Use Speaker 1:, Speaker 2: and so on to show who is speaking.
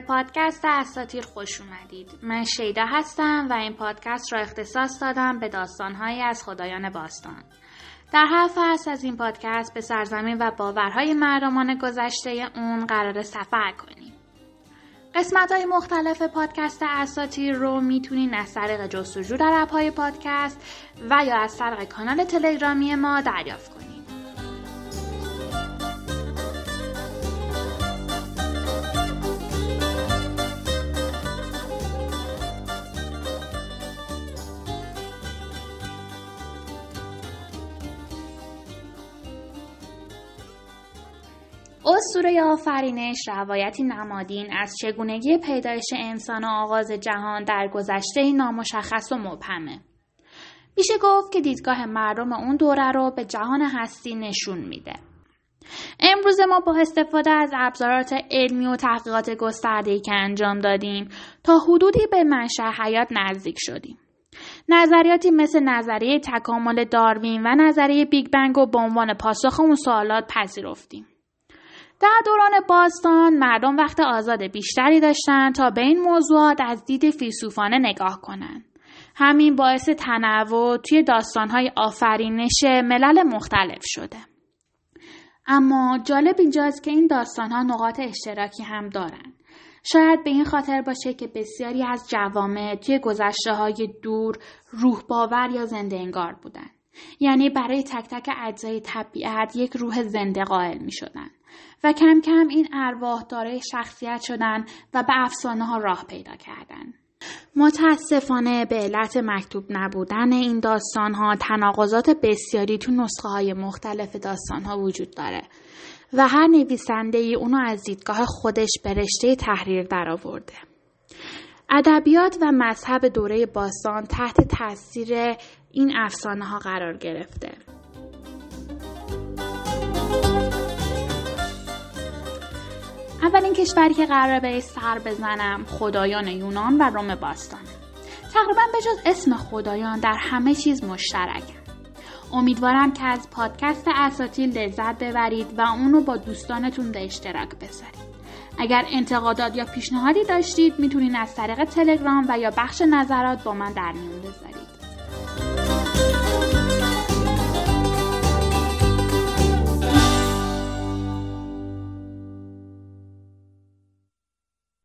Speaker 1: پادکست اساتیر خوش اومدید. من شیدا هستم و این پادکست را اختصاص دادم به داستانهایی از خدایان باستان. در هر فصل از این پادکست به سرزمین و باورهای مردمان گذشته اون قرار سفر کنیم. قسمت های مختلف پادکست اساتیر رو می‌تونین از طریق جستجو در اپهای پادکست و یا از طریق کانال تلگرامی ما دریافت کنید. اسطوره آفرینش روایتی نمادین از چگونگی پیدایش انسان و آغاز جهان در گذشته نامشخص و مبهمه. میشه گفت که دیدگاه مردم اون دوره رو به جهان هستی نشون میده. امروز ما با استفاده از ابزارات علمی و تحقیقات گسترده‌ای که انجام دادیم تا حدودی به منشأ حیات نزدیک شدیم. نظریاتی مثل نظریه تکامل داروین و نظریه بیگ بنگ و به عنوان پاسخ اون سوالات پذیرفتیم. در دوران باستان مردم وقت آزاد بیشتری داشتند تا به این موضوعات از دید فیلسوفانه نگاه کنند. همین باعث تنوع توی داستانهای آفرینش ملل مختلف شده. اما جالب اینجاست که این داستانها نقاط اشتراکی هم دارند. شاید به این خاطر باشه که بسیاری از جوامع توی گذشته های دور روح باور یا زنده انگار بودن. یعنی برای تک تک اجزای طبیعت یک روح زنده قائل می شدن. و کم کم این ارواح دارای شخصیت شدن و به افسانه ها راه پیدا کردن. متاسفانه به علت مکتوب نبودن این داستان ها تناقضات بسیاری تو نسخه های مختلف داستان ها وجود داره و هر نویسنده ای اونو از دیدگاه خودش به رشته تحریر درآورده. ادبیات و مذهب دوره باستان تحت تاثیر این افسانه ها قرار گرفته. اولین کشوری که قرار به سر بزنم خدایان یونان و روم باستانه تقریبا به جز اسم خدایان در همه چیز مشترک امیدوارم که از پادکست اساتید لذت ببرید و اونو با دوستانتون به اشتراک بذارید. اگر انتقادات یا پیشنهادی داشتید می‌تونین از طریق تلگرام و یا بخش نظرات با من در میون بذارید.